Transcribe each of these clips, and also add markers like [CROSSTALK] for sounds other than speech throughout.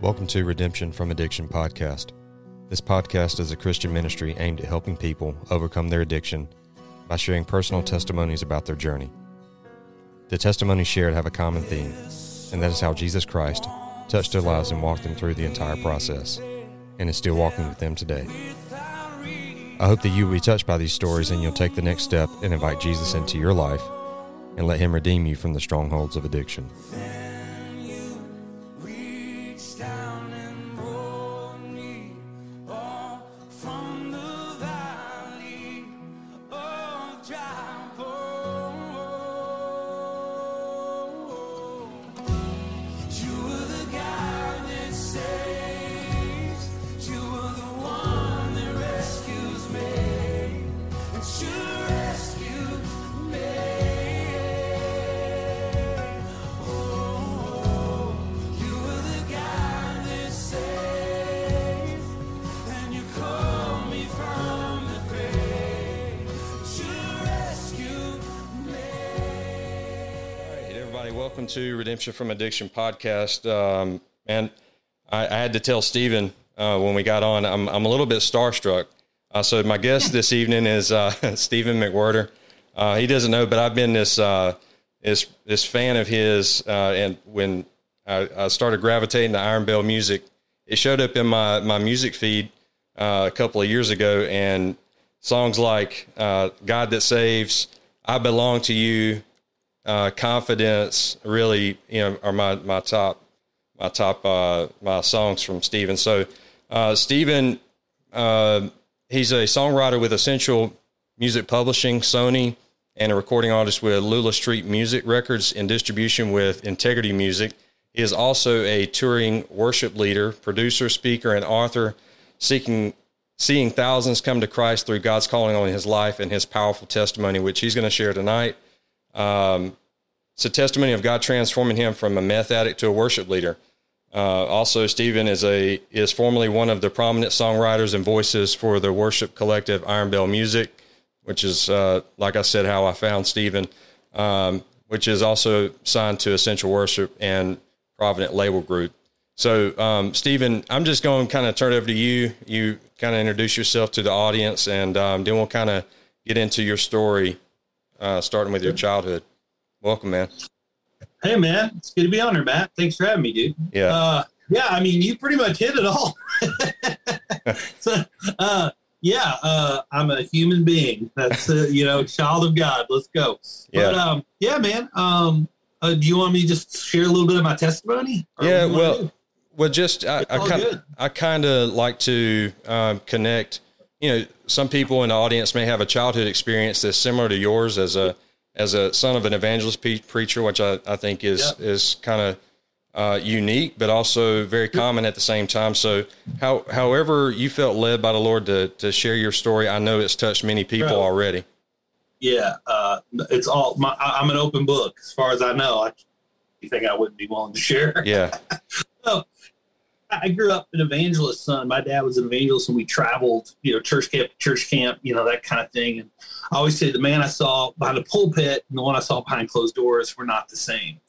Welcome to Redemption from Addiction podcast. This podcast is a Christian ministry aimed at helping people overcome their addiction by sharing personal testimonies about their journey. The testimonies shared have a common theme, and that is how Jesus Christ touched their lives and walked them through the entire process, and is still walking with them today. I hope that you will be touched by these stories and you'll take the next step and invite Jesus into your life and let Him redeem you from the strongholds of addiction. From Addiction podcast. Um, man, I, I, had to tell Stephen uh, when we got on, I'm, I'm a little bit starstruck. Uh, so my guest this evening is uh, [LAUGHS] Stephen McWhirter. Uh, he doesn't know, but I've been this uh, this this fan of his, uh, and when I, I, started gravitating to Iron Bell music, it showed up in my my music feed a couple of years ago, and songs like "God That Saves," "I Belong to You," uh, confidence really you know are my my top my top uh, my songs from Stephen. So uh, Stephen, uh, he's a songwriter with Essential Music Publishing, Sony, and a recording artist with Lula Street Music Records and distribution with Integrity Music. He is also a touring worship leader, producer, speaker, and author, seeking seeing thousands come to Christ through God's calling on his life and his powerful testimony, which he's going to share tonight. Um, it's a testimony of God transforming him from a meth addict to a worship leader. Uh, also, Stephen is a is formerly one of the prominent songwriters and voices for the worship collective Iron Bell Music, which is uh, like I said, how I found Stephen, um, which is also signed to Essential Worship and Provident Label Group. So, um, Stephen, I'm just going to kind of turn it over to you. You kind of introduce yourself to the audience, and um, then we'll kind of get into your story uh, starting with your childhood. Welcome, man. Hey, man. It's good to be on here, Matt. Thanks for having me, dude. Yeah. Uh, yeah, I mean, you pretty much hit it all. [LAUGHS] so, uh, yeah, uh, I'm a human being. That's, uh, you know, child of God. Let's go. Yeah. But, um, yeah, man. Um, uh, do you want me to just share a little bit of my testimony? Yeah, well, well, just I, I kind of I kind of like to um, connect you know, some people in the audience may have a childhood experience that's similar to yours as a as a son of an evangelist pe- preacher, which I, I think is is kind of uh, unique, but also very common at the same time. So, how, however you felt led by the Lord to to share your story, I know it's touched many people already. Yeah, uh, it's all. My, I'm an open book as far as I know. I you think I wouldn't be willing to share? Yeah. [LAUGHS] so, I grew up an evangelist son. My dad was an evangelist, and we traveled, you know, church camp, church camp, you know, that kind of thing. And I always say the man I saw behind the pulpit and the one I saw behind closed doors were not the same.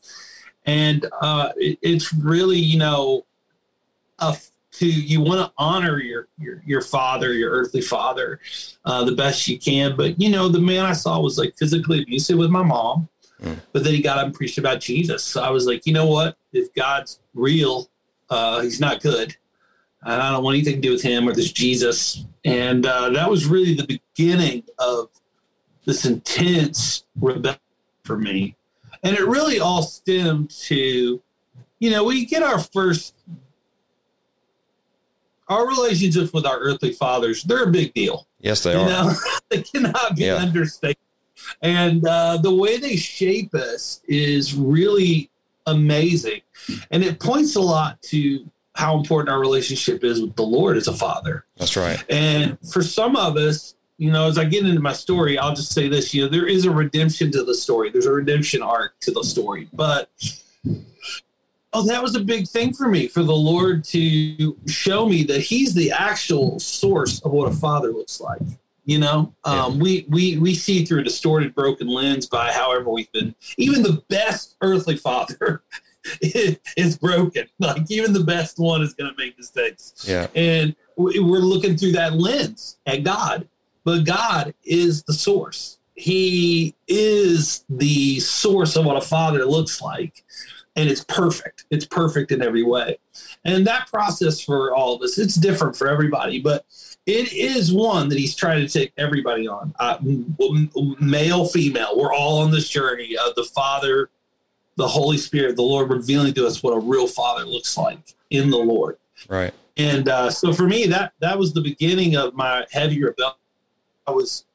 And uh, it, it's really, you know, a, to you want to honor your your your father, your earthly father, uh, the best you can. But you know, the man I saw was like physically abusive with my mom. Mm. But then he got up and preached about Jesus. So I was like, you know what? If God's real, uh, he's not good. And I don't want anything to do with him or this Jesus. And uh, that was really the beginning of this intense rebellion for me. And it really all stemmed to, you know, we get our first, our relationships with our earthly fathers, they're a big deal. Yes, they you are. Know? [LAUGHS] they cannot be yeah. understated. And uh, the way they shape us is really amazing. And it points a lot to how important our relationship is with the Lord as a father. That's right. And for some of us, you know, as I get into my story, I'll just say this, you know, there is a redemption to the story. There's a redemption arc to the story. But oh, that was a big thing for me, for the Lord to show me that He's the actual source of what a father looks like. You know, um, yeah. we we we see through a distorted, broken lens by however we've been. Even the best earthly father [LAUGHS] is broken. Like even the best one is going to make mistakes. Yeah. And we're looking through that lens at God, but God is the source. He is the source of what a father looks like. And it's perfect. It's perfect in every way. And that process for all of us, it's different for everybody, but it is one that he's trying to take everybody on uh, male, female. We're all on this journey of the Father, the Holy Spirit, the Lord revealing to us what a real father looks like in the Lord. Right. And uh, so for me, that that was the beginning of my heavy rebellion. I was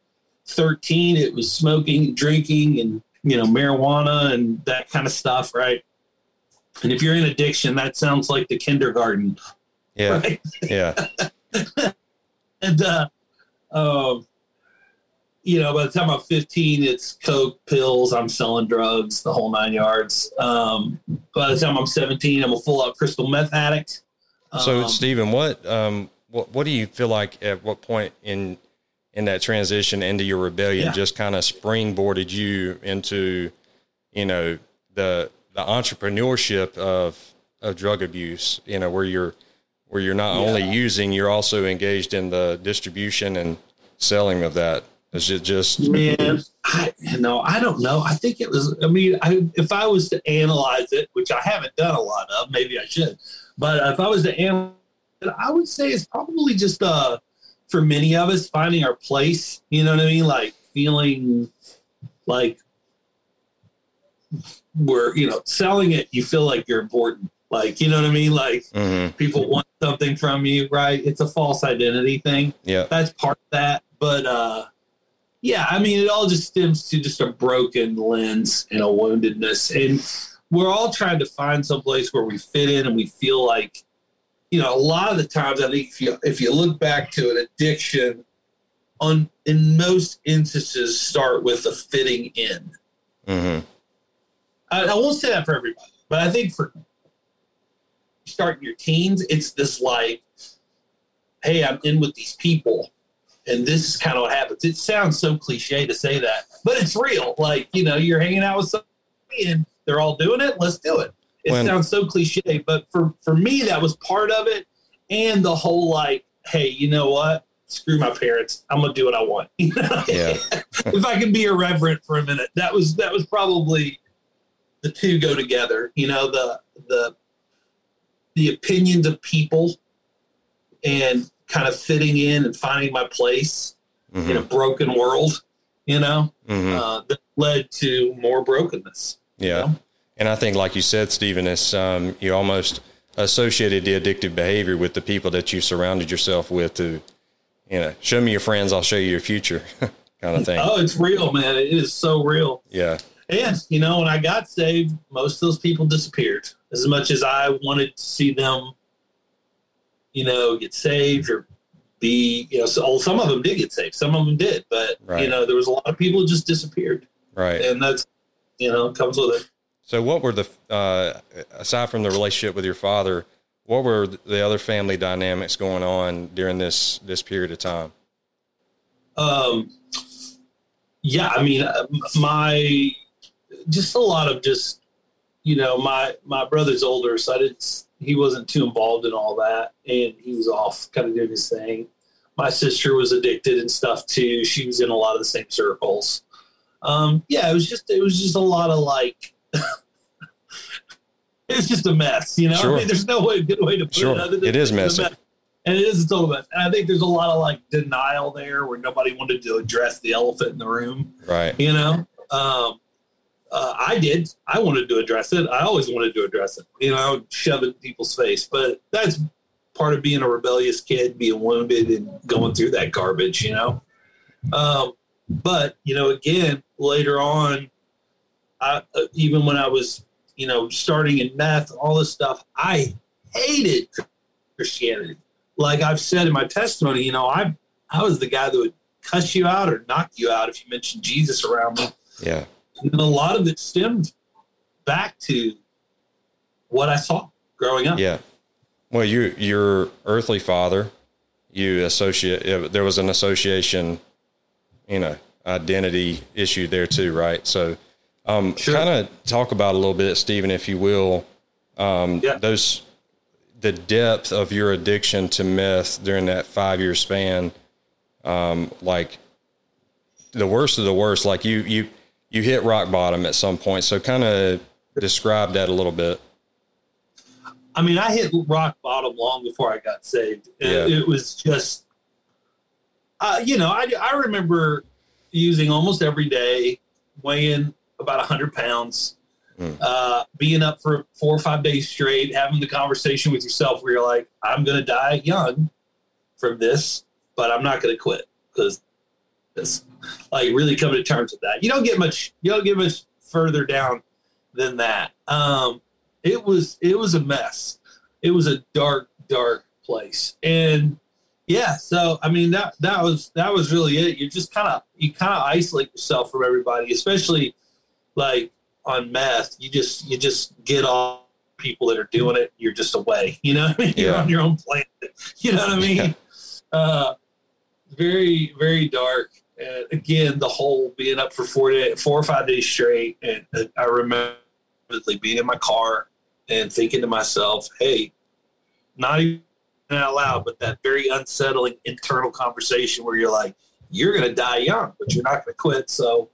13. It was smoking, drinking, and you know marijuana and that kind of stuff, right? And if you're in addiction, that sounds like the kindergarten. Yeah. Right? Yeah. [LAUGHS] and uh, um, you know, by the time I'm 15, it's coke, pills. I'm selling drugs, the whole nine yards. Um, by the time I'm 17, I'm a full out crystal meth addict. So, um, Stephen, what, um, what what do you feel like at what point in in that transition into your rebellion yeah. just kind of springboarded you into, you know, the the entrepreneurship of of drug abuse? You know, where you're where you're not yeah. only using, you're also engaged in the distribution and selling of that. Is it just man? I no, I don't know. I think it was. I mean, I, if I was to analyze it, which I haven't done a lot of, maybe I should. But if I was to analyze it, I would say it's probably just uh for many of us finding our place. You know what I mean? Like feeling like we're you know selling it. You feel like you're important. Like you know what I mean? Like mm-hmm. people want something from you, right? It's a false identity thing. Yeah, that's part of that. But uh yeah, I mean, it all just stems to just a broken lens and a woundedness. And we're all trying to find some place where we fit in and we feel like, you know, a lot of the times, I think if you, if you look back to an addiction, on in most instances, start with a fitting in. Mm-hmm. I, I won't say that for everybody, but I think for starting your teens, it's this like, hey, I'm in with these people and this is kind of what happens. It sounds so cliche to say that, but it's real. Like, you know, you're hanging out with somebody and they're all doing it. Let's do it. It when, sounds so cliche, but for, for me, that was part of it. And the whole like, hey, you know what? Screw my parents. I'm gonna do what I want. [LAUGHS] yeah. [LAUGHS] if I can be irreverent for a minute, that was that was probably the two go together. You know, the the the opinions of people and kind of fitting in and finding my place mm-hmm. in a broken world, you know, mm-hmm. uh, that led to more brokenness. Yeah. You know? And I think, like you said, Stephen, it's, um, you almost associated the addictive behavior with the people that you surrounded yourself with to, you know, show me your friends, I'll show you your future [LAUGHS] kind of thing. Oh, it's real, man. It is so real. Yeah. And, you know, when I got saved, most of those people disappeared. As much as I wanted to see them you know, get saved or be, you know, so some of them did get saved, some of them did, but right. you know, there was a lot of people who just disappeared. Right. And that's, you know, comes with it. So what were the, uh, aside from the relationship with your father, what were the other family dynamics going on during this, this period of time? Um, yeah, I mean, uh, my, just a lot of just, you know, my, my brother's older, so I didn't, he wasn't too involved in all that, and he was off kind of doing his thing. My sister was addicted and stuff too. She was in a lot of the same circles. Um, yeah, it was just it was just a lot of like. [LAUGHS] it's just a mess, you know. Sure. I mean, there's no way good way to put sure. it. it is messy. Mess. And it is a total mess. And I think there's a lot of like denial there where nobody wanted to address the elephant in the room. Right. You know? Um, uh, I did. I wanted to address it. I always wanted to address it. You know, shove it in people's face. But that's part of being a rebellious kid, being wounded and going through that garbage. You know. Um, but you know, again, later on, I, uh, even when I was, you know, starting in meth, all this stuff, I hated Christianity. Like I've said in my testimony, you know, I I was the guy that would cuss you out or knock you out if you mentioned Jesus around me. Yeah. And a lot of it stemmed back to what I saw growing up. Yeah. Well, you, your earthly father, you associate, there was an association, you know, identity issue there too, right? So, um, sure. kind of talk about a little bit, Stephen, if you will, um, Yeah. those the depth of your addiction to meth during that five year span, um, like the worst of the worst, like you you you hit rock bottom at some point. So kind of describe that a little bit. I mean, I hit rock bottom long before I got saved. It, Yeah. it was just, uh, you know, I, I remember using almost every day, weighing about 100 pounds, Mm. uh, being up for four or five days straight, having the conversation with yourself where you're like, I'm going to die young from this, but I'm not going to quit because this, like, really coming to terms with that. You don't get much, you don't get much further down than that. Um, it was it was a mess. It was a dark, dark place. And yeah, so I mean that that was that was really it. You just kind of you kind of isolate yourself from everybody, especially like on meth. You just you just get all people that are doing it. You're just away. You know what I mean? [LAUGHS] You're Yeah. on your own planet. You know what I mean? [LAUGHS] Uh, very very dark. And again, the whole being up for four day, four or five days straight, and I remember being in my car and thinking to myself, "Hey, not even out loud, but that very unsettling internal conversation where you're like, you're going to die young, but you're not going to quit." So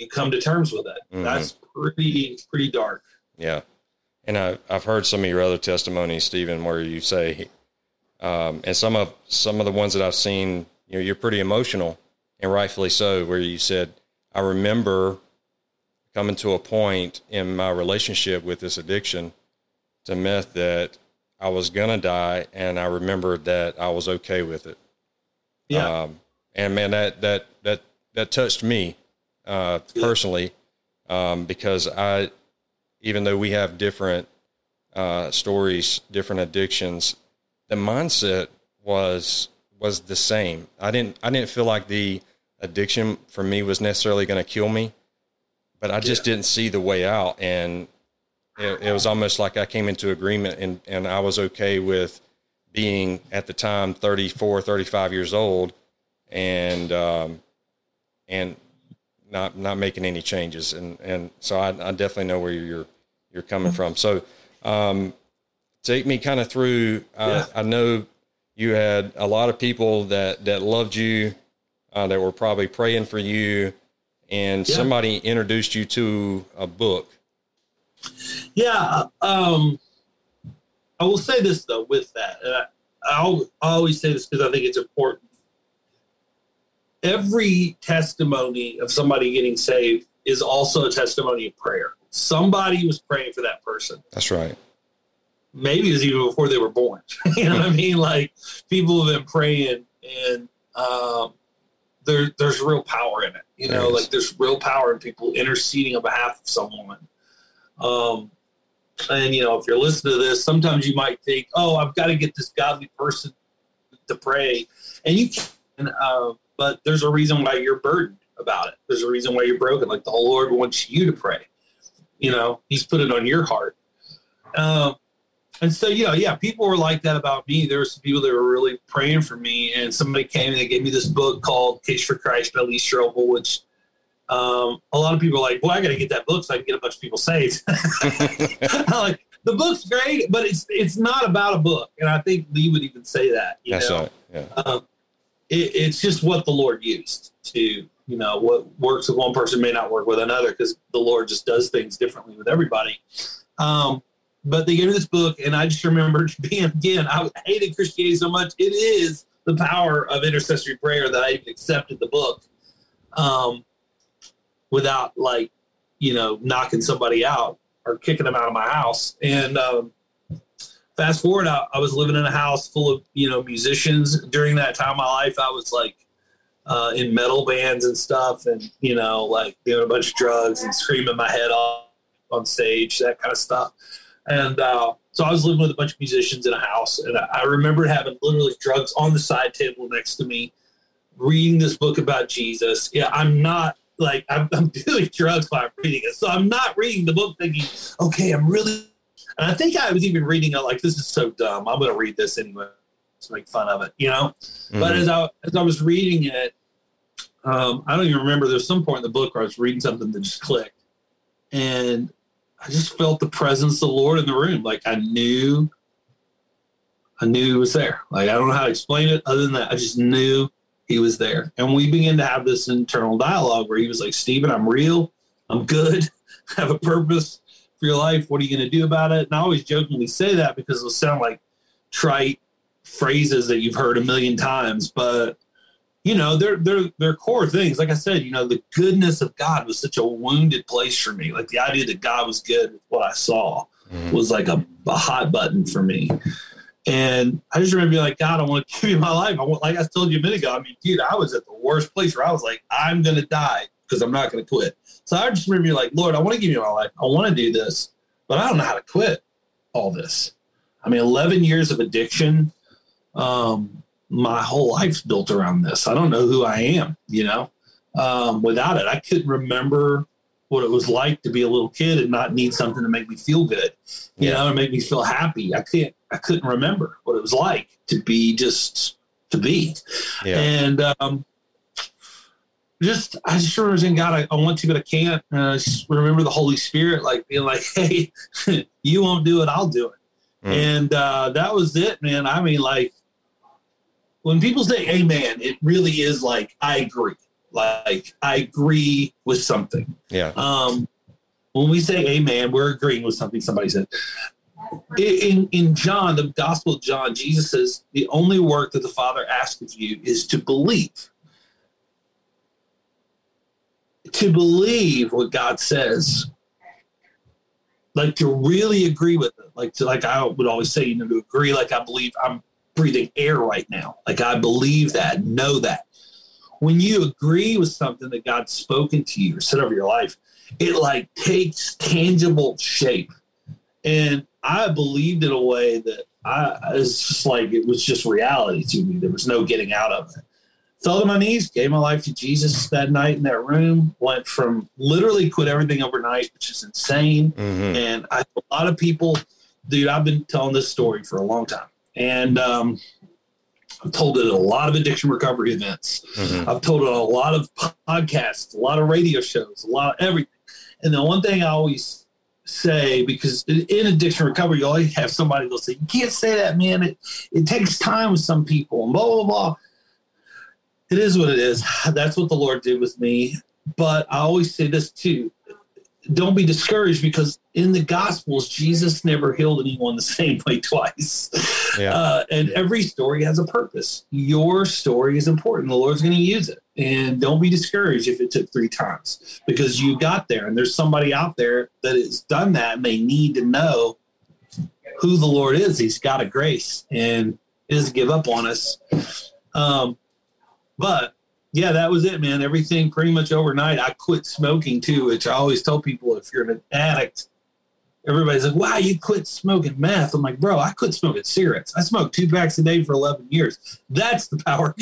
you come to terms with it. Mhm. That's pretty pretty dark. Yeah. And I, I've heard some of your other testimonies, Stephen, where you say, um, and some of some of the ones that I've seen, you know, you're pretty emotional, and rightfully so. Where you said, "I remember coming to a point in my relationship with this addiction to meth that I was gonna die, and I remembered that I was okay with it." Yeah, Um, and man, that that that that touched me uh, personally um, because I, even though we have different uh, stories, different addictions, the mindset was was the same. I didn't I didn't feel like the addiction for me was necessarily going to kill me, but I just Yeah. didn't see the way out, and it, it was almost like I came into agreement, and and I was okay with being at the time 34 35 years old and um, and not not making any changes and and so I, I definitely know where you're you're coming from so um, take me kind of through uh, I know you had a lot of people that that loved you uh, that were probably praying for you and Yeah. somebody introduced you to a book yeah. Um, I will say this though with that, and I, I always say this because I think it's important. Every testimony of somebody getting saved is also a testimony of prayer. Somebody was praying for that person. that's right maybe it was even before they were born. [LAUGHS] you know what I mean? Like people have been praying, and um, there there's real power in it. You There know, is. like there's real power in people interceding on behalf of someone. Um, and you know, if you're listening to this, sometimes you might think, "Oh, I've got to get this godly person to pray," and you can. Uh, but there's a reason why you're burdened about it. There's a reason why you're broken. Like the Lord wants you to pray. You know, He's put it on your heart. Um, and so, you know, yeah, people were like that about me. There were some people that were really praying for me, and somebody came and they gave me this book called "Case for Christ" by Lee Strobel, which um, a lot of people are like, "Well, I got to get that book so I can get a bunch of people saved." [LAUGHS] Like the book's great, but it's it's not about a book, and I think Lee would even say that. You that's know? right yeah um, it, it's just what the Lord used to, you know, what works with one person may not work with another because the Lord just does things differently with everybody. Um, but they gave me this book, and I just remember [LAUGHS] being again, I hated Christianity so much. It is the power of intercessory prayer that I even accepted the book um, without like, you know, knocking somebody out or kicking them out of my house. And um, fast forward, I, I was living in a house full of you know musicians. During that time of my life, I was like uh, in metal bands and stuff, and you know, like doing a bunch of drugs and screaming my head off on stage, that kind of stuff. And uh, so I was living with a bunch of musicians in a house, and I, I remember having literally drugs on the side table next to me, reading this book about Jesus. Yeah, I'm not like I'm, [LAUGHS] I'm doing drugs while I'm reading it, so I'm not reading the book thinking, okay, I'm really and I think I was even reading it like, this is so dumb. I'm going to read this anyway to make fun of it, you know? But Mhm. as I, as I was reading it, um, I don't even remember. There's some point in the book where I was reading something that just clicked. And I just felt the presence of the Lord in the room. Like I knew, I knew he was there. Like I don't know how to explain it other than that. I just knew he was there. And we began to have this internal dialogue where he was like, Stephen, I'm real. I'm good. [LAUGHS] I have a purpose for your life. What are you going to do about it? And I always jokingly say that because it'll sound like trite phrases that you've heard a million times, but you know, they're they're they're core things. Like I said, you know, the goodness of God was such a wounded place for me. Like the idea that God was good with what I saw mm-hmm. was like a, a hot button for me. And I just remember being like, God, I want to [LAUGHS] give you my life. I want, like I told you a minute ago. I mean, dude, I was at the worst place where I was like, I'm gonna die because I'm not gonna quit. So I just remember like, Lord, I want to give you my life. I want to do this, but I don't know how to quit all this. I mean, 11 years of addiction. Um, my whole life's built around this. I don't know who I am, you know. Um, without it, I couldn't remember what it was like to be a little kid and not need something to make me feel good, you yeah. know, and make me feel happy. I can't, I couldn't remember what it was like to be just to be. Yeah. And um, just, I just remember saying, God, I, I want to, but I can't. And I just remember the Holy Spirit, like being like, [LAUGHS] hey, [LAUGHS] you won't do it, I'll do it. Mm. And uh, that was it, man. I mean, like, when people say amen, it really is like I agree. Like I agree with something. Yeah. Um, when we say amen, we're agreeing with something somebody said. In in John, the Gospel of John, Jesus says the only work that the Father asks of you is to believe. To believe what God says, like to really agree with it, like to like I would always say, you know, to agree, like I believe I'm breathing air right now. Like I believe that, know that. When you agree with something that God's spoken to you or said over your life, it like takes tangible shape. And I believed in a way that I it's just like it was just reality to me. There was no getting out of it. Fell to my knees, gave my life to Jesus that night in that room. Went from literally quit everything overnight, which is insane. Mm-hmm. And I, a lot of people, dude, I've been telling this story for a long time and um, I've told it at a lot of addiction recovery events. Mm-hmm. I've told it on a lot of podcasts, a lot of radio shows, a lot of everything. And the one thing I always say, because in addiction recovery, you always have somebody that'll say, You can't say that, man. It, it takes time with some people, and blah, blah, blah. It is what it is. [SIGHS] That's what the Lord did with me. But I always say this too. Don't be discouraged because in the gospels jesus never healed anyone the [LAUGHS] same way twice. Yeah. uh, and every story has a purpose. Your story is important. The lord's going to use it. And don't be discouraged if it took three times because you got there. And there's somebody out there that has done that and they need to know who the lord is. He's got a grace and doesn't give up on us. Um, but yeah, that was it, man. Everything pretty much overnight. I quit smoking too, which I always tell people if you're an addict, everybody's like, wow, you quit smoking meth. I'm like, bro, I quit smoking cigarettes. I smoked two packs a day for 11 years. That's the power.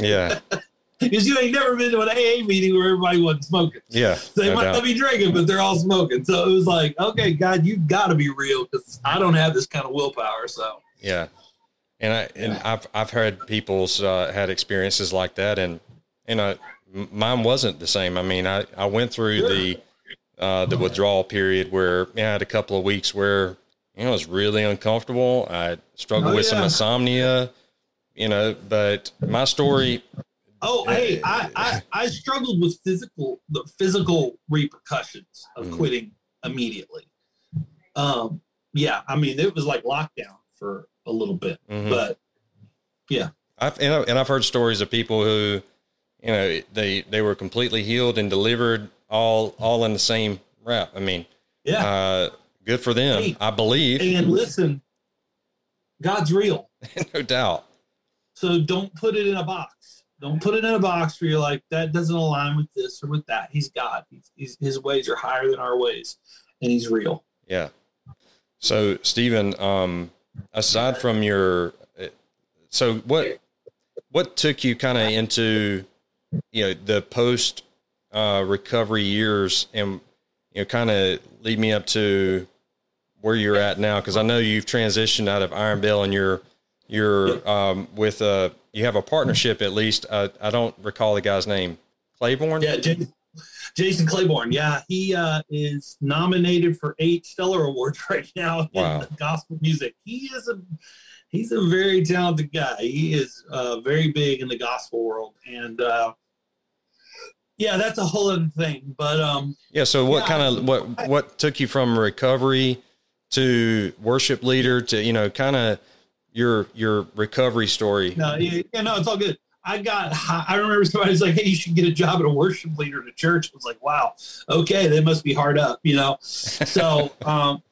yeah. [LAUGHS] Because you ain't never been to an AA meeting where everybody wasn't smoking. Yeah. So they no might not be drinking, but they're all smoking. So it was like, okay, God, you got to be real because I don't have this kind of willpower. So, yeah. And I and I've I've heard people's uh, had experiences like that, and you know, mine wasn't the same. I mean, I, I went through the uh, the withdrawal period where you know, I had a couple of weeks where you know it was really uncomfortable. I struggled oh, with yeah. some insomnia, you know. But my story. Oh, hey, I, I, I struggled with physical the physical repercussions of mm-hmm. quitting immediately. Um, yeah, I mean it was like lockdown for a little bit, mm-hmm. but yeah. I've and, I've heard stories of people who you know, they they were completely healed and delivered all all in the same route. I mean, yeah, uh, good for them. Hey, I believe. And listen, God's real, [LAUGHS] no doubt. So don't put it in a box. Don't put it in a box where you're like that doesn't align with this or with that. He's God. He's, he's, his ways are higher than our ways, and He's real. Yeah. So Stephen, um, aside from your, so what what took you kind of into you know the post uh, recovery years and you know kind of lead me up to where you're at now because I know you've transitioned out of Iron Bell and you're you're um, with a you have a partnership at least. I, I don't recall the guy's name. Clayborn. Yeah, Jason Clayborn, yeah, he uh, is nominated for eight Stellar Awards [LAUGHS] right now Wow. in gospel music. He is a he's a very talented guy. He is uh, very big in the gospel world, and uh, yeah, that's a whole other thing. But um, Yeah. So what Yeah, kind of what what took you from recovery to worship leader to you know kind of your your recovery story? no, yeah, yeah, no, it's all good. I got. I remember somebody was like, "Hey, you should get a job at a worship leader at a church." I was like, "Wow, okay, they must be hard up," you know. So, [LAUGHS] um,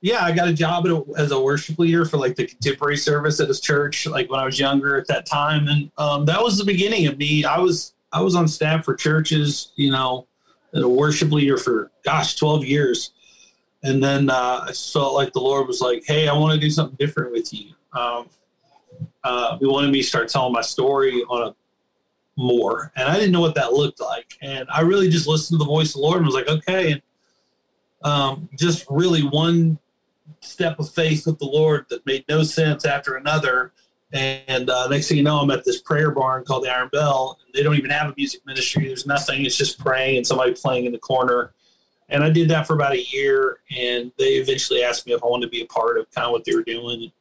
yeah, I got a job at a, as a worship leader for like the contemporary service at his church, like when I was younger at that time, and um, that was the beginning of me. I was I was on staff for churches, you know, and a worship leader for gosh, twelve years, and then uh, I felt like the Lord was like, "Hey, I want to do something different with you." Um, uh, he wanted me to start telling my story on a more, and I didn't know what that looked like, and I really just listened to the voice of the Lord and was like, "Okay." And, um, just really one step of faith with the Lord that made no sense after another. And uh, next thing you know, I'm at this prayer barn called the Iron Bell. And they don't even have a music ministry. There's nothing. It's just praying and somebody playing in the corner. And I did that for about a year. And they eventually asked me if I wanted to be a part of kind of what they were doing.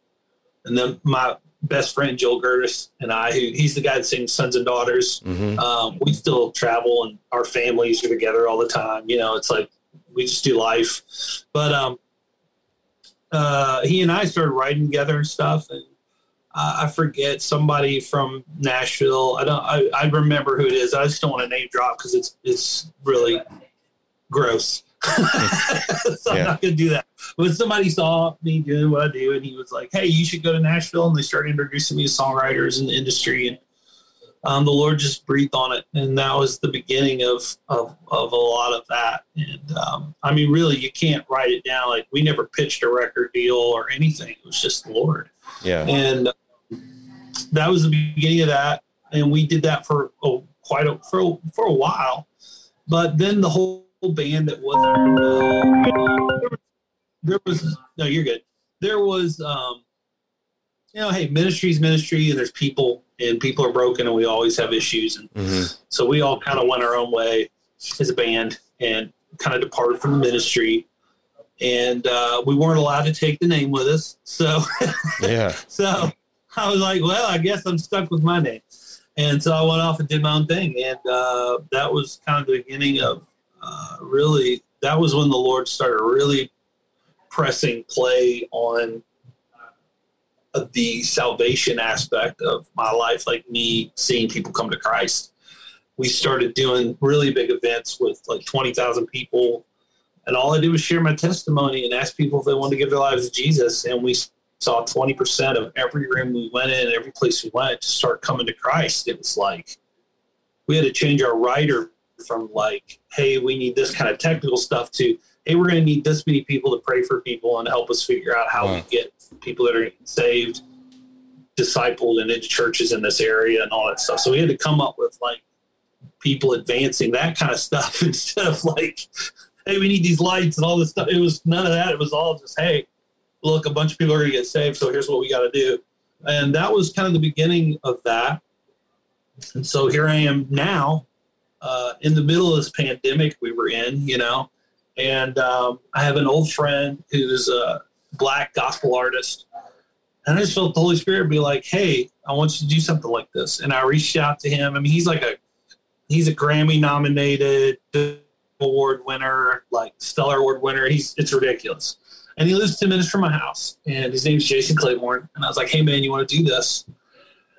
And then my best friend Joel Gertis and I, who he's the guy that sings Sons and Daughters. hmm Um, we still travel and our families are together all the time. You know, it's like we just do life. But um, uh, he and I started writing together and stuff. And uh, I forget somebody from Nashville. I don't. I, I remember who it is. I just don't want to name drop because it's it's really gross. [LAUGHS] so I'm not gonna do that. But somebody saw me doing what I do, and he was like, "Hey, you should go to Nashville." And they started introducing me to songwriters in the industry, and um, the Lord just breathed on it, and that was the beginning of of, of a lot of that. And um, I mean, really, you can't write it down. Like we never pitched a record deal or anything. It was just the Lord, Yeah. and that was the beginning of that. And we did that for oh, quite a for for a while, but then the whole band that was uh, there was- no, you're good. There was um, you know, hey, ministry's ministry, and there's people, and people are broken, and we always have issues, and hmm so we all kind of went our own way as a band and kind of departed from the ministry. And uh, we weren't allowed to take the name with us. So, [LAUGHS] Yeah. so I was like, well, I guess I'm stuck with my name. And so I went off and did my own thing. And uh, that was kind of the beginning of uh, really, that was when the Lord started really pressing play on uh, the salvation aspect of my life, like me seeing people come to Christ. We started doing really big events with like 20,000 people. And all I did was share my testimony and ask people if they wanted to give their lives to Jesus. And we saw 20% of every room we went in, every place we went to start coming to Christ. It was like we had to change our writer from like, hey, we need this kind of technical stuff to, hey, we're going to need this many people to pray for people and help us figure out how Wow. we get people that are saved, discipled, and into churches in this area and all that stuff. So we had to come up with like people advancing that kind of stuff [LAUGHS] instead of like, hey, we need these lights and all this stuff. It was none of that. It was all just, hey, look, a bunch of people are going to get saved, so here's what we got to do. And that was kind of the beginning of that. And so here I am now, uh, in the middle of this pandemic we were in, you know, and um, I have an old friend who's a black gospel artist. And I just felt the Holy Spirit be like, hey, I want you to do something like this. And I reached out to him. I mean, he's like a, he's a Grammy nominated award winner, like Stellar Award winner. He's, it's ridiculous and he lives 10 minutes from my house and his name's jason clayborn and i was like hey man you want to do this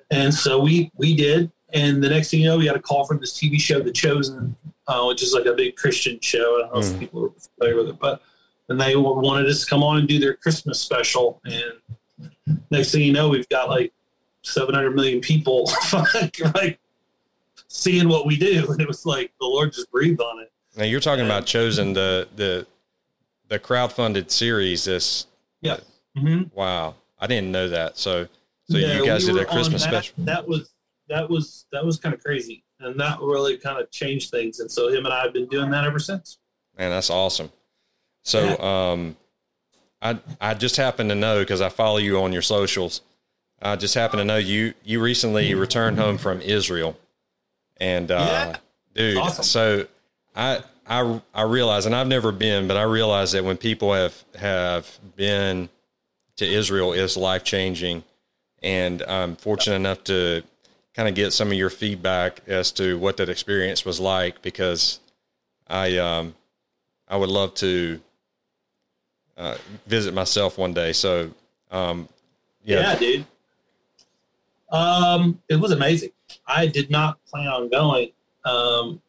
and so we we did and the next thing you know we got a call from this tv show the chosen uh, which is like a big christian show i don't know Mm. if people are familiar with it but and they wanted us to come on and do their christmas special and next thing you know we've got like 700 million people [LAUGHS] like seeing what we do and it was like the lord just breathed on it Now you're talking about chosen the the the crowdfunded series. This mm-hmm. wow, I didn't know that. So so Yeah, you guys we did a Christmas that, special. That was that was that was kind of crazy, and that really kind of changed things. And so him and I have been doing that ever since. Man, that's awesome. So um, I I just happen to know because I follow you on your socials. I just happen to know you you recently returned home from Israel, and uh, Yeah. dude, Awesome. so I I I realize, and I've never been, but I realize that when people have have been to Israel, it's life changing, and I'm fortunate enough to kind of get some of your feedback as to what that experience was like because I um I would love to uh, visit myself one day. So um yeah, yeah dude. Um, it was amazing. I did not plan on going, um,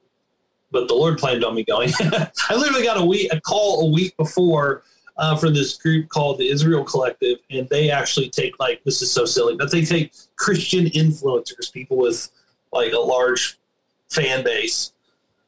but the Lord planned on me going. [LAUGHS] I literally got a week a call a week before uh, for this group called the Israel Collective, and they actually take like this is so silly, but they take Christian influencers, people with like a large fan base,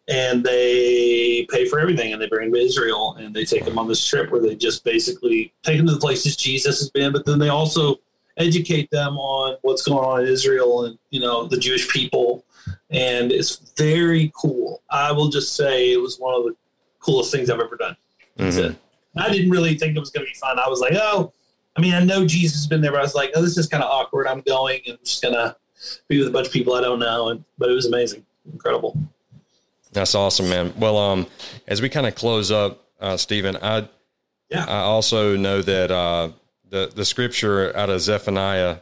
and they pay for everything, and they bring them to Israel, and they take them on this trip where they just basically take them to the places Jesus has been, but then they also educate them on what's going on in Israel and you know the Jewish people, and it's very cool. I will just say it was one of the coolest things I've ever done. Mm-hmm. I didn't really think it was going to be fun. I was like, oh, I mean, I know Jesus has been there, but I was like, oh, this is kind of awkward. I'm going and I'm just gonna be with a bunch of people I don't know, and but it was amazing, incredible. That's awesome, man. Well, um, as we kind of close up, uh, Stephen, I yeah, I also know that uh, the the scripture out of Zephaniah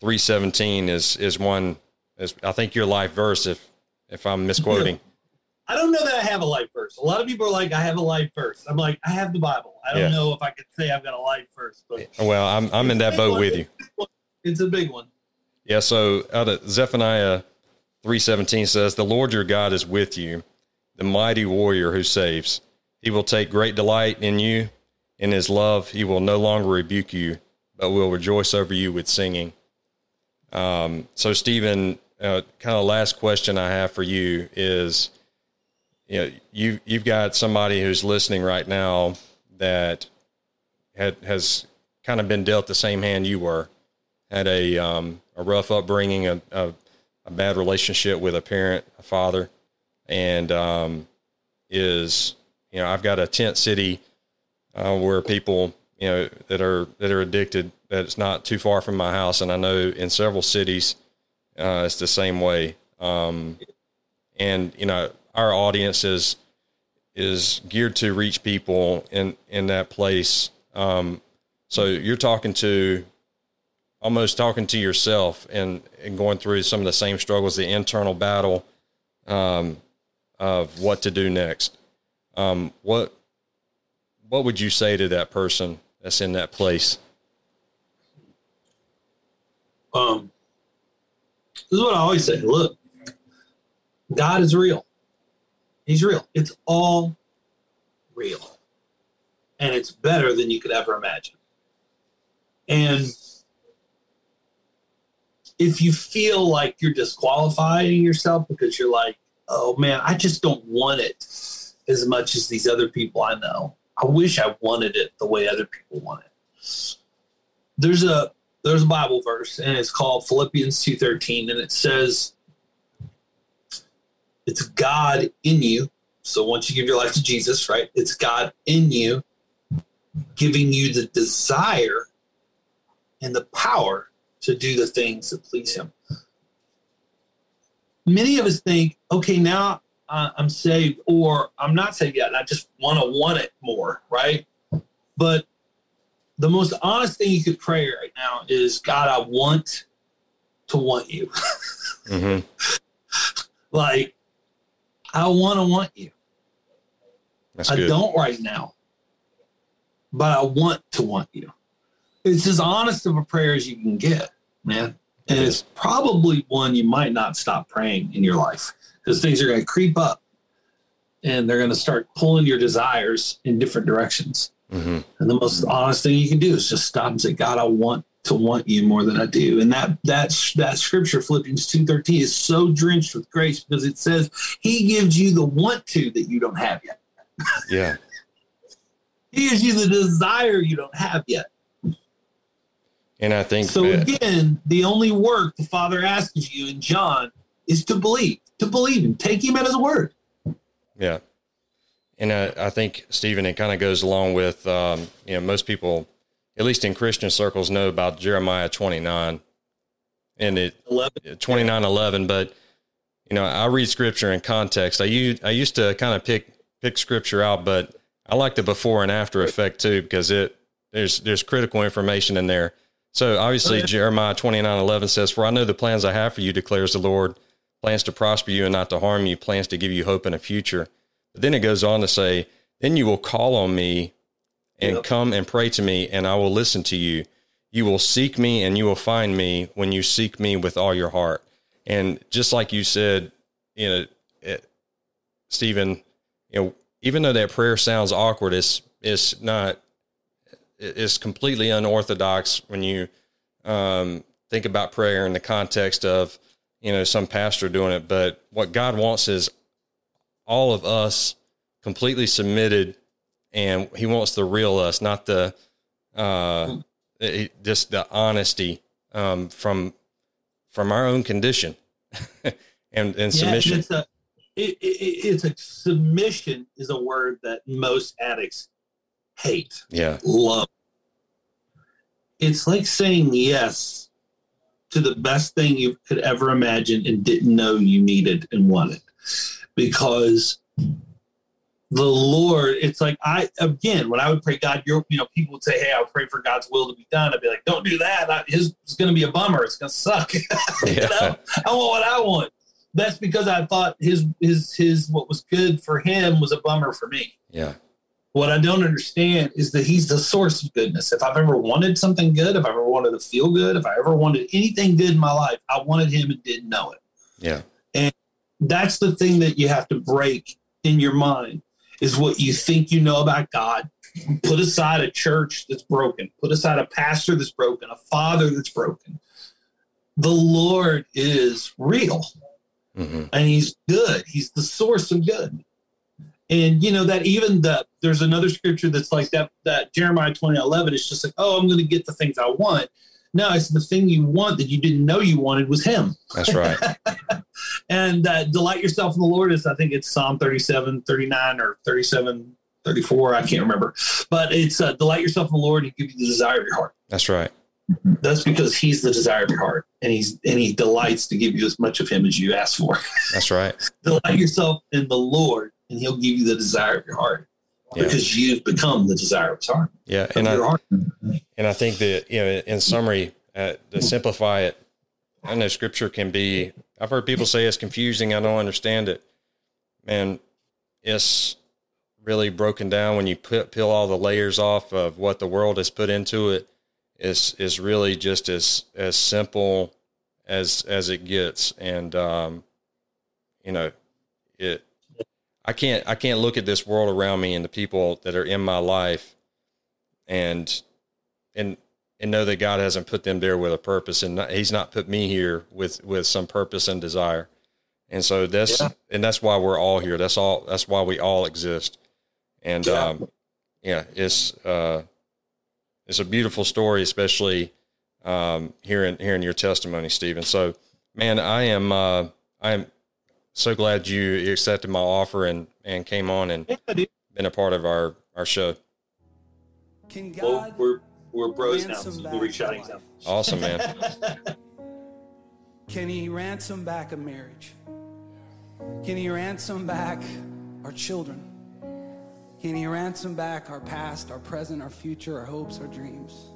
three seventeen is is one is I think your life verse if if I'm misquoting. I don't know that I have a life verse. A lot of people are like, I have a life verse. I'm like, I have the Bible. I don't yeah. know if I could say I've got a life verse, but well, I'm I'm in that boat one. with you. It's a big one. Yeah. So out of Zephaniah three seventeen says, "The Lord your God is with you, the mighty warrior who saves. He will take great delight in you. In His love, He will no longer rebuke you, but will rejoice over you with singing." Um, so, Stephen, uh, kind of last question I have for you is you know, you you've got somebody who's listening right now that had has kind of been dealt the same hand you were, had a um, a rough upbringing, a, a, a bad relationship with a parent, a father, and um, is you know I've got a tent city uh, where people you know that are that are addicted that it's not too far from my house, and I know in several cities uh, it's the same way. Um, and you know our audience is is geared to reach people in in that place. Um, so you're talking to almost talking to yourself and, and going through some of the same struggles, the internal battle um, of what to do next. Um, what what would you say to that person that's in that place? Um, this is what I always say. Look, God is real. He's real. It's all real. And it's better than you could ever imagine. And if you feel like you're disqualifying yourself because you're like, oh man, I just don't want it as much as these other people I know. I wish I wanted it the way other people want it. There's a there's a Bible verse and it's called Philippians 2:13 and it says it's God in you. So once you give your life to Jesus, right, it's God in you giving you the desire and the power to do the things that please Him. Many of us think, okay, now I'm saved, or I'm not saved yet, and I just want to want it more, right? But the most honest thing you could pray right now is, God, I want to want you. mm-hmm. [LAUGHS] like, I want to want you. That's I good. don't right now, but I want to want you. It's as honest of a prayer as you can get, man. And it's probably one you might not stop praying in your life because things are going to creep up and they're going to start pulling your desires in different directions. Mm-hmm. And the most honest thing you can do is just stop and say, God, I want to want you more than I do. And that that that scripture, Philippians two thirteen, is so drenched with grace because it says He gives you the want to that you don't have yet. Yeah. [LAUGHS] he gives you the desire you don't have yet. And I think so. That, again, the only work the Father asks you in John is to believe, to believe Him, take Him at His word. Yeah. And I, I think Stephen, it kind of goes along with um, you know most people at least in Christian circles, know about Jeremiah 29 and it 11. 29 11. But you know, I read scripture in context. I used, I used to kind of pick, pick scripture out, but I like the before and after effect too, because it, there's, there's critical information in there. So obviously Okay. Jeremiah 29, 11 says, for I know the plans I have for you, declares the Lord, plans to prosper you and not to harm you, plans to give you hope and a future. But then it goes on to say, then you will call on me and Yep. come and pray to me, and I will listen to you. You will seek me and you will find me when you seek me with all your heart. And just like you said, you know, it, Stephen, you know, even though that prayer sounds awkward, it's it's not. It's completely unorthodox when you um, think about prayer in the context of you know some pastor doing it. But what God wants is all of us completely submitted, and He wants the real us, not the uh, it, just the honesty um, from from our own condition [LAUGHS] and and submission. Yeah, it's a it, it, it's a submission is a word that most addicts hate, yeah, love. It's like saying yes to the best thing you could ever imagine and didn't know you needed and wanted, because the Lord. It's like I again when I would pray, God, you're know people would say, hey, I'll pray for God's will to be done. I'd be like, don't do that. I, his it's going to be a bummer. It's going to suck. [LAUGHS] you know, I want what I want. That's because I thought his his his what was good for him was a bummer for me. yeah, What I don't understand is that he's the source of goodness. If I've ever wanted something good, if I ever wanted to feel good, if I ever wanted anything good in my life, I wanted him and didn't know it. yeah, And That's the thing that you have to break in your mind is what you think you know about God. Put aside a church that's broken, put aside a pastor that's broken, a father that's broken. The Lord is real hmm and he's good. He's the source of good. And you know that even the there's another scripture that's like that that Jeremiah 20, 11 is just like, oh, I'm gonna get the things I want. No, it's the thing you want that you didn't know you wanted was him. that's right. [LAUGHS] And uh, delight yourself in the Lord is I think it's Psalm 37, 39 or 37, 34. I can't remember. But it's uh, delight yourself in the Lord, he give you the desire of your heart. That's right. [LAUGHS] That's because he's the desire of your heart. And he's and he delights to give you as much of him as you ask for. That's right. [LAUGHS] delight yourself in the Lord, and He'll give you the desire of your heart Yeah. because you've become the desire of His heart. Yeah, and I heart. and I think that you know, in summary, uh, to simplify it, I know Scripture can be. I've heard people say it's confusing. I don't understand it. Man, it's really broken down when you put, peel all the layers off of what the world has put into it. Is is really just as as simple as as it gets, and um, you know, it. I can't I can't look at this world around me and the people that are in my life, and and and know that God hasn't put them there with a purpose, and not, He's not put me here with with some purpose and desire. And so that's Yeah. and that's why we're all here. That's all. That's why we all exist. And Yeah. um, yeah, it's uh, it's a beautiful story, especially um, hearing hearing your testimony, Stephen. So, man, I am uh, I am so glad you accepted my offer and and came on and Yeah, been a part of our our show. Can Well, we're we're bros now. So we'll reach out your. Awesome, man. [LAUGHS] can he ransom back a marriage? Can he ransom back our children? Can he ransom back our past, our present, our future, our hopes, our dreams?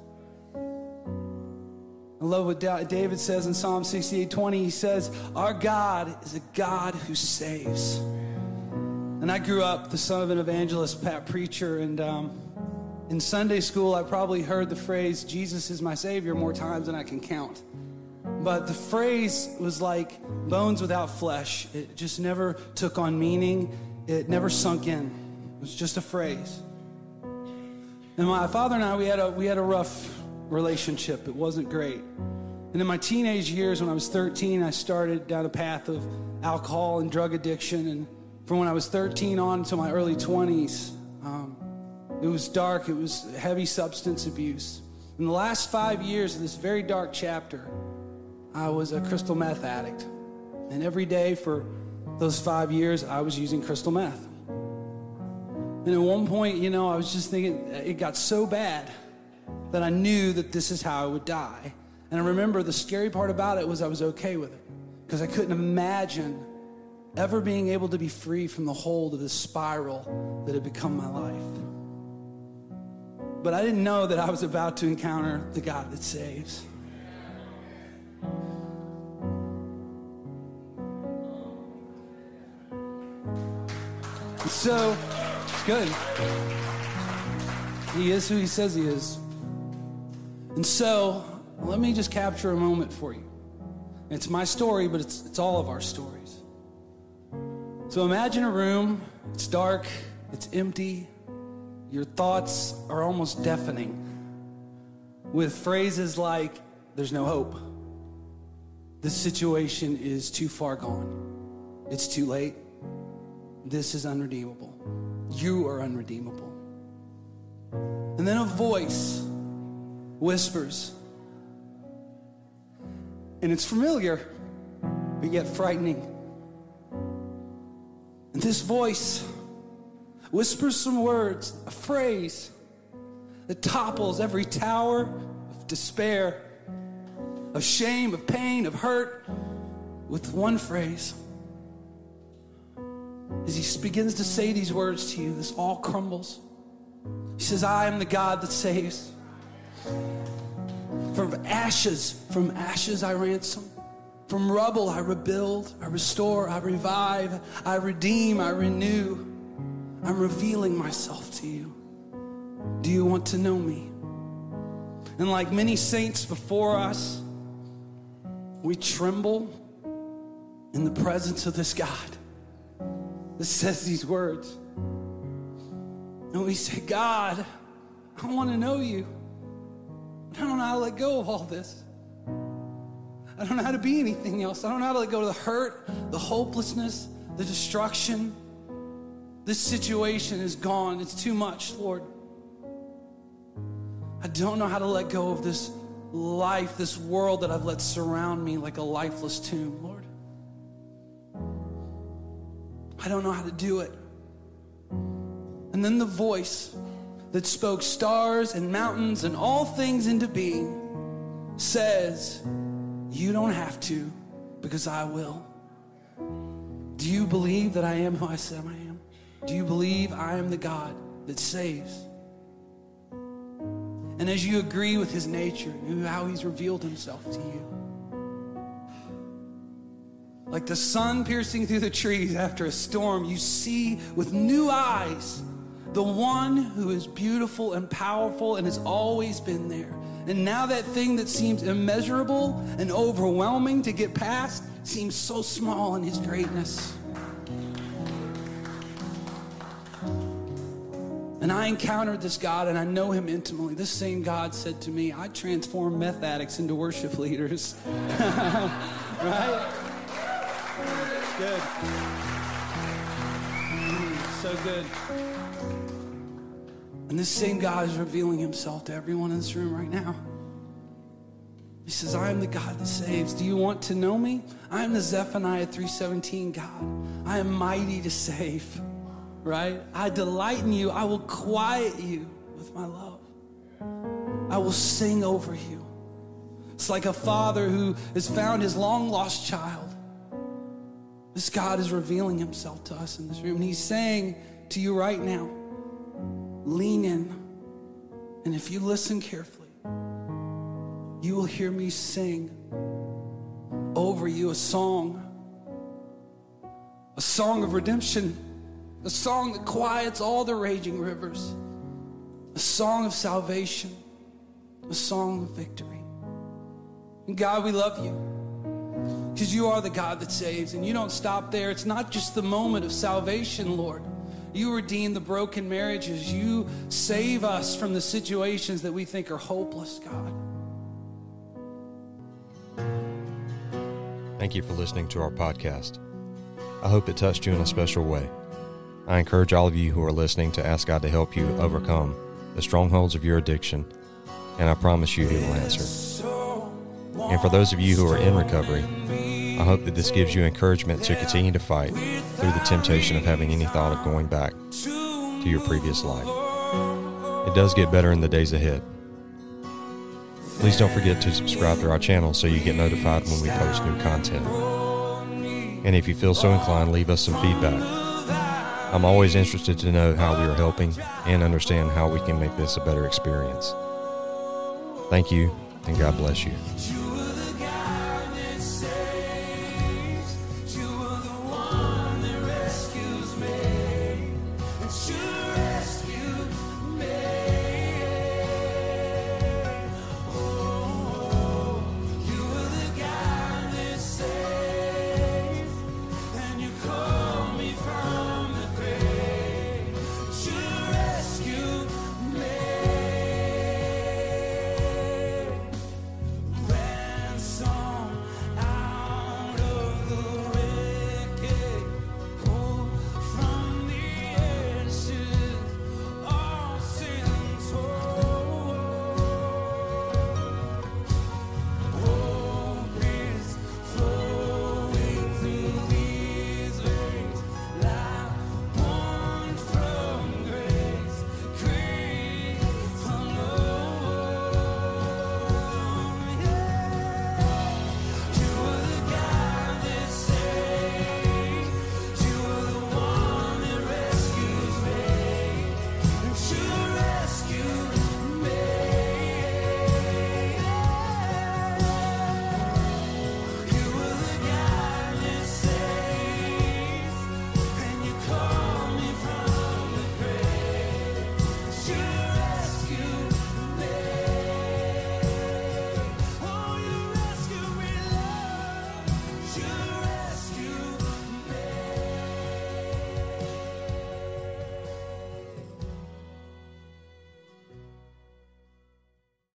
I love what David says in Psalm 68 20. He says, Our God is a God who saves. And I grew up the son of an evangelist, Pat Preacher, and um, in Sunday school, I probably heard the phrase, Jesus is my Savior, more times than I can count. But the phrase was like bones without flesh. It just never took on meaning, it never sunk in. It was just a phrase. And my father and I, we had a, we had a rough relationship. It wasn't great. And in my teenage years, when I was 13, I started down a path of alcohol and drug addiction. And from when I was 13 on until my early 20s, um, it was dark. It was heavy substance abuse. In the last five years of this very dark chapter, I was a crystal meth addict. And every day for those five years, I was using crystal meth. And at one point, you know, I was just thinking, it got so bad that I knew that this is how I would die. And I remember the scary part about it was I was okay with it because I couldn't imagine ever being able to be free from the hold of this spiral that had become my life. But I didn't know that I was about to encounter the God that saves. So, it's good. He is who he says he is. And so, let me just capture a moment for you. It's my story, but it's, it's all of our stories. So imagine a room, it's dark, it's empty, your thoughts are almost deafening with phrases like, There's no hope. This situation is too far gone. It's too late. This is unredeemable. You are unredeemable. And then a voice whispers, and it's familiar, but yet frightening. And this voice whispers some words, a phrase that topples every tower of despair, of shame, of pain, of hurt, with one phrase. As he begins to say these words to you, this all crumbles. He says, I am the God that saves. From ashes, from ashes I ransom. From rubble I rebuild, I restore, I revive, I redeem, I renew. I'm revealing myself to you. Do you want to know me? And like many saints before us, we tremble in the presence of this God that says these words. And we say, God, I want to know you. I don't know how to let go of all this. I don't know how to be anything else. I don't know how to let go of the hurt, the hopelessness, the destruction. This situation is gone. It's too much, Lord. I don't know how to let go of this life, this world that I've let surround me like a lifeless tomb, Lord. I don't know how to do it. And then the voice that spoke stars and mountains and all things into being says, You don't have to, because I will. Do you believe that I am who I said I am? Do you believe I am the God that saves? And as you agree with his nature and how he's revealed himself to you, like the sun piercing through the trees after a storm, you see with new eyes the one who is beautiful and powerful and has always been there. And now that thing that seems immeasurable and overwhelming to get past seems so small in his greatness. And I encountered this God and I know him intimately. This same God said to me, I transform meth addicts into worship leaders. [LAUGHS] right? Good. Mm, so good. And this same God is revealing himself to everyone in this room right now. He says, I am the God that saves. Do you want to know me? I am the Zephaniah 3:17 God. I am mighty to save. Right? I delight in you. I will quiet you with my love. I will sing over you. It's like a father who has found his long lost child. This God is revealing himself to us in this room. And he's saying to you right now, lean in. And if you listen carefully, you will hear me sing over you a song, a song of redemption, a song that quiets all the raging rivers, a song of salvation, a song of victory. And God, we love you because you are the God that saves, and you don't stop there. It's not just the moment of salvation, Lord. You redeem the broken marriages. You save us from the situations that we think are hopeless, God. Thank you for listening to our podcast. I hope it touched you in a special way. I encourage all of you who are listening to ask God to help you overcome the strongholds of your addiction, and I promise you He will answer. And for those of you who are in recovery, I hope that this gives you encouragement to continue to fight through the temptation of having any thought of going back to your previous life. It does get better in the days ahead. Please don't forget to subscribe to our channel so you get notified when we post new content. And if you feel so inclined, leave us some feedback. I'm always interested to know how we are helping and understand how we can make this a better experience. Thank you, and God bless you.